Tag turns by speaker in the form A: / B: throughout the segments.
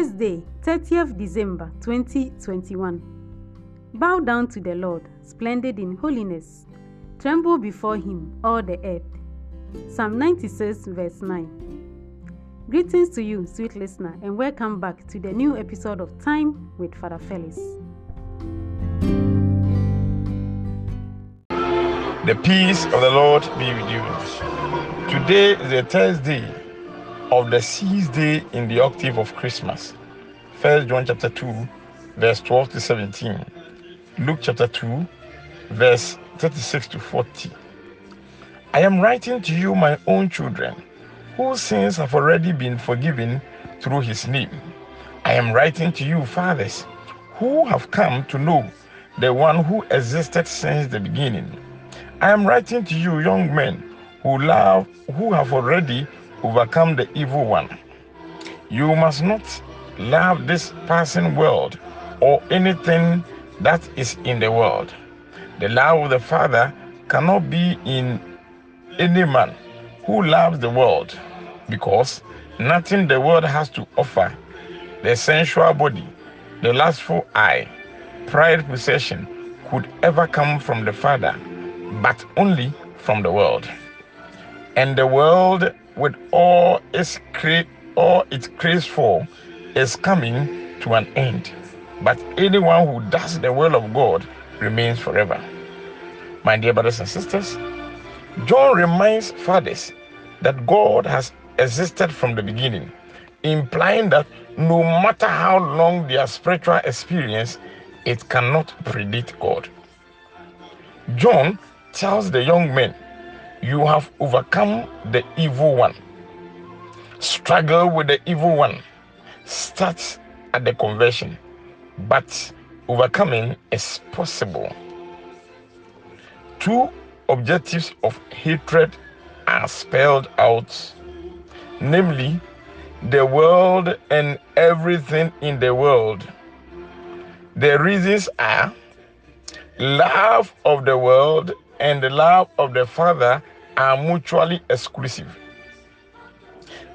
A: Thursday, 30th December 2021. Bow down to the Lord, splendid in holiness. Tremble before him, all the earth. Psalm 96, verse 9. Greetings to you, sweet listener, and welcome back to the new episode of Time with Father Felix.
B: The peace of the Lord be with you. Today is the Thursday of the sixth day in the octave of Christmas. First John chapter 2, verse 12 to 17. Luke chapter 2, verse 36 to 40. I am writing to you, my own children, whose sins have already been forgiven through his name. I am writing to you, fathers, who have come to know the one who existed since the beginning. I am writing to you, young men, who love, who have already overcome the evil one. You must not love this passing world or anything that is in the world. The love of the Father cannot be in any man who loves the world, because nothing the world has to offer the sensual body, the lustful eye, pride possession could ever come from the Father, but only from the world. And the world, with all its cra- all it craves for, is coming to an end. But anyone who does the will of God remains forever. My dear brothers and sisters, John reminds fathers that God has existed from the beginning, implying that no matter how long their spiritual experience, it cannot predict God. John tells the young men, You have overcome the evil one. Struggle with the evil one starts at the conversion, but overcoming is possible. Two objectives of hatred are spelled out namely, the world and everything in the world. The reasons are love of the world and the love of the Father are mutually exclusive.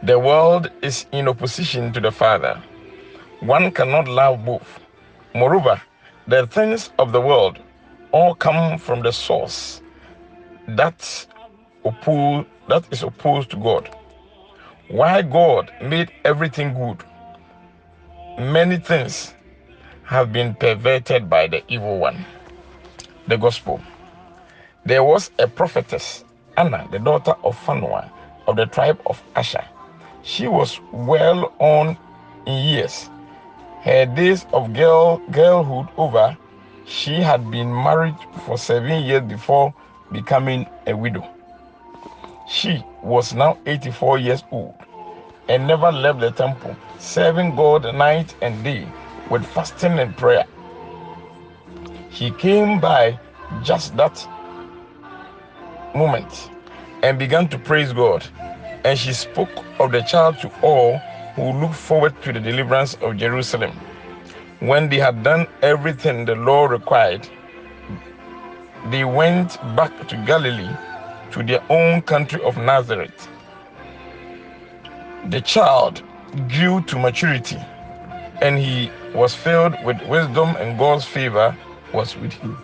B: The world is in opposition to the Father. One cannot love both. Moreover, the things of the world all come from the source that oppose, that is opposed to God. Why God made everything good, many things have been perverted by the evil one. The gospel. There was a prophetess, Anna, the daughter of Phanuel of the tribe of Asher. She was well on in years. Her days of girl, girlhood over, she had been married for seven years before becoming a widow. She was now 84 years old and never left the temple, serving God night and day with fasting and prayer. He came by just that moment and began to praise God. And she spoke of the child to all who looked forward to the deliverance of Jerusalem. When they had done everything the law required, they went back to Galilee, to their own country of Nazareth. The child grew to maturity, and he was filled with wisdom, and God's favor was with him.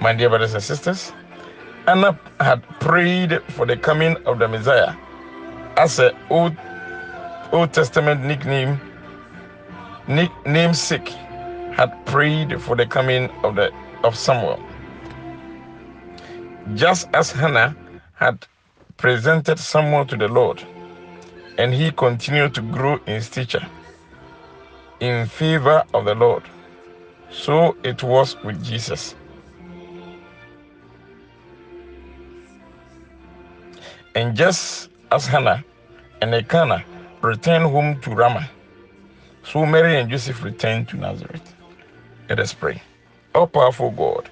B: My dear brothers and sisters, Anna had prayed for the coming of the Messiah as an Old, Old Testament nickname, nick, namesake had prayed for the coming of the of Samuel. Just as Hannah had presented Samuel to the Lord, and he continued to grow in stature in favor of the Lord, so it was with Jesus. And just as Hannah and Elkanah returned home to Ramah, so Mary and Joseph returned to Nazareth. Let us pray. O powerful God,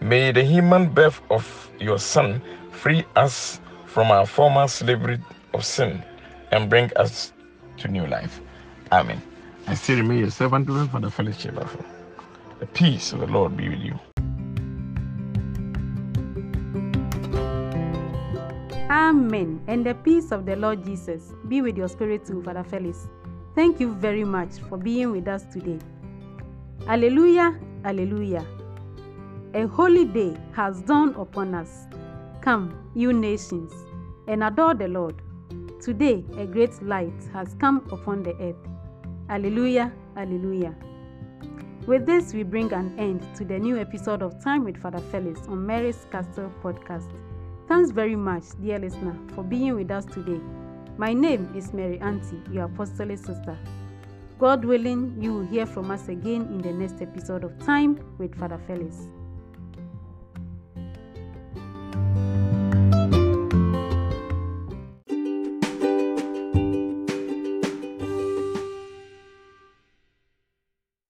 B: may the human birth of your Son free us from our former slavery of sin and bring us to new life. Amen. I still remain your servant for the fellowship of the peace of the Lord be with you.
A: Amen. And the peace of the Lord Jesus be with your spirit too, Father Felix. Thank you very much for being with us today. Alleluia, Alleluia. A holy day has dawned upon us. Come, you nations, and adore the Lord. Today, a great light has come upon the earth. Alleluia, Alleluia. With this, we bring an end to the new episode of Time with Father Felix on Mary's Castle podcast. Thanks very much, dear listener, for being with us today. My name is Mary Auntie, your apostolic sister. God willing, you will hear from us again in the next episode of Time with Father Felix.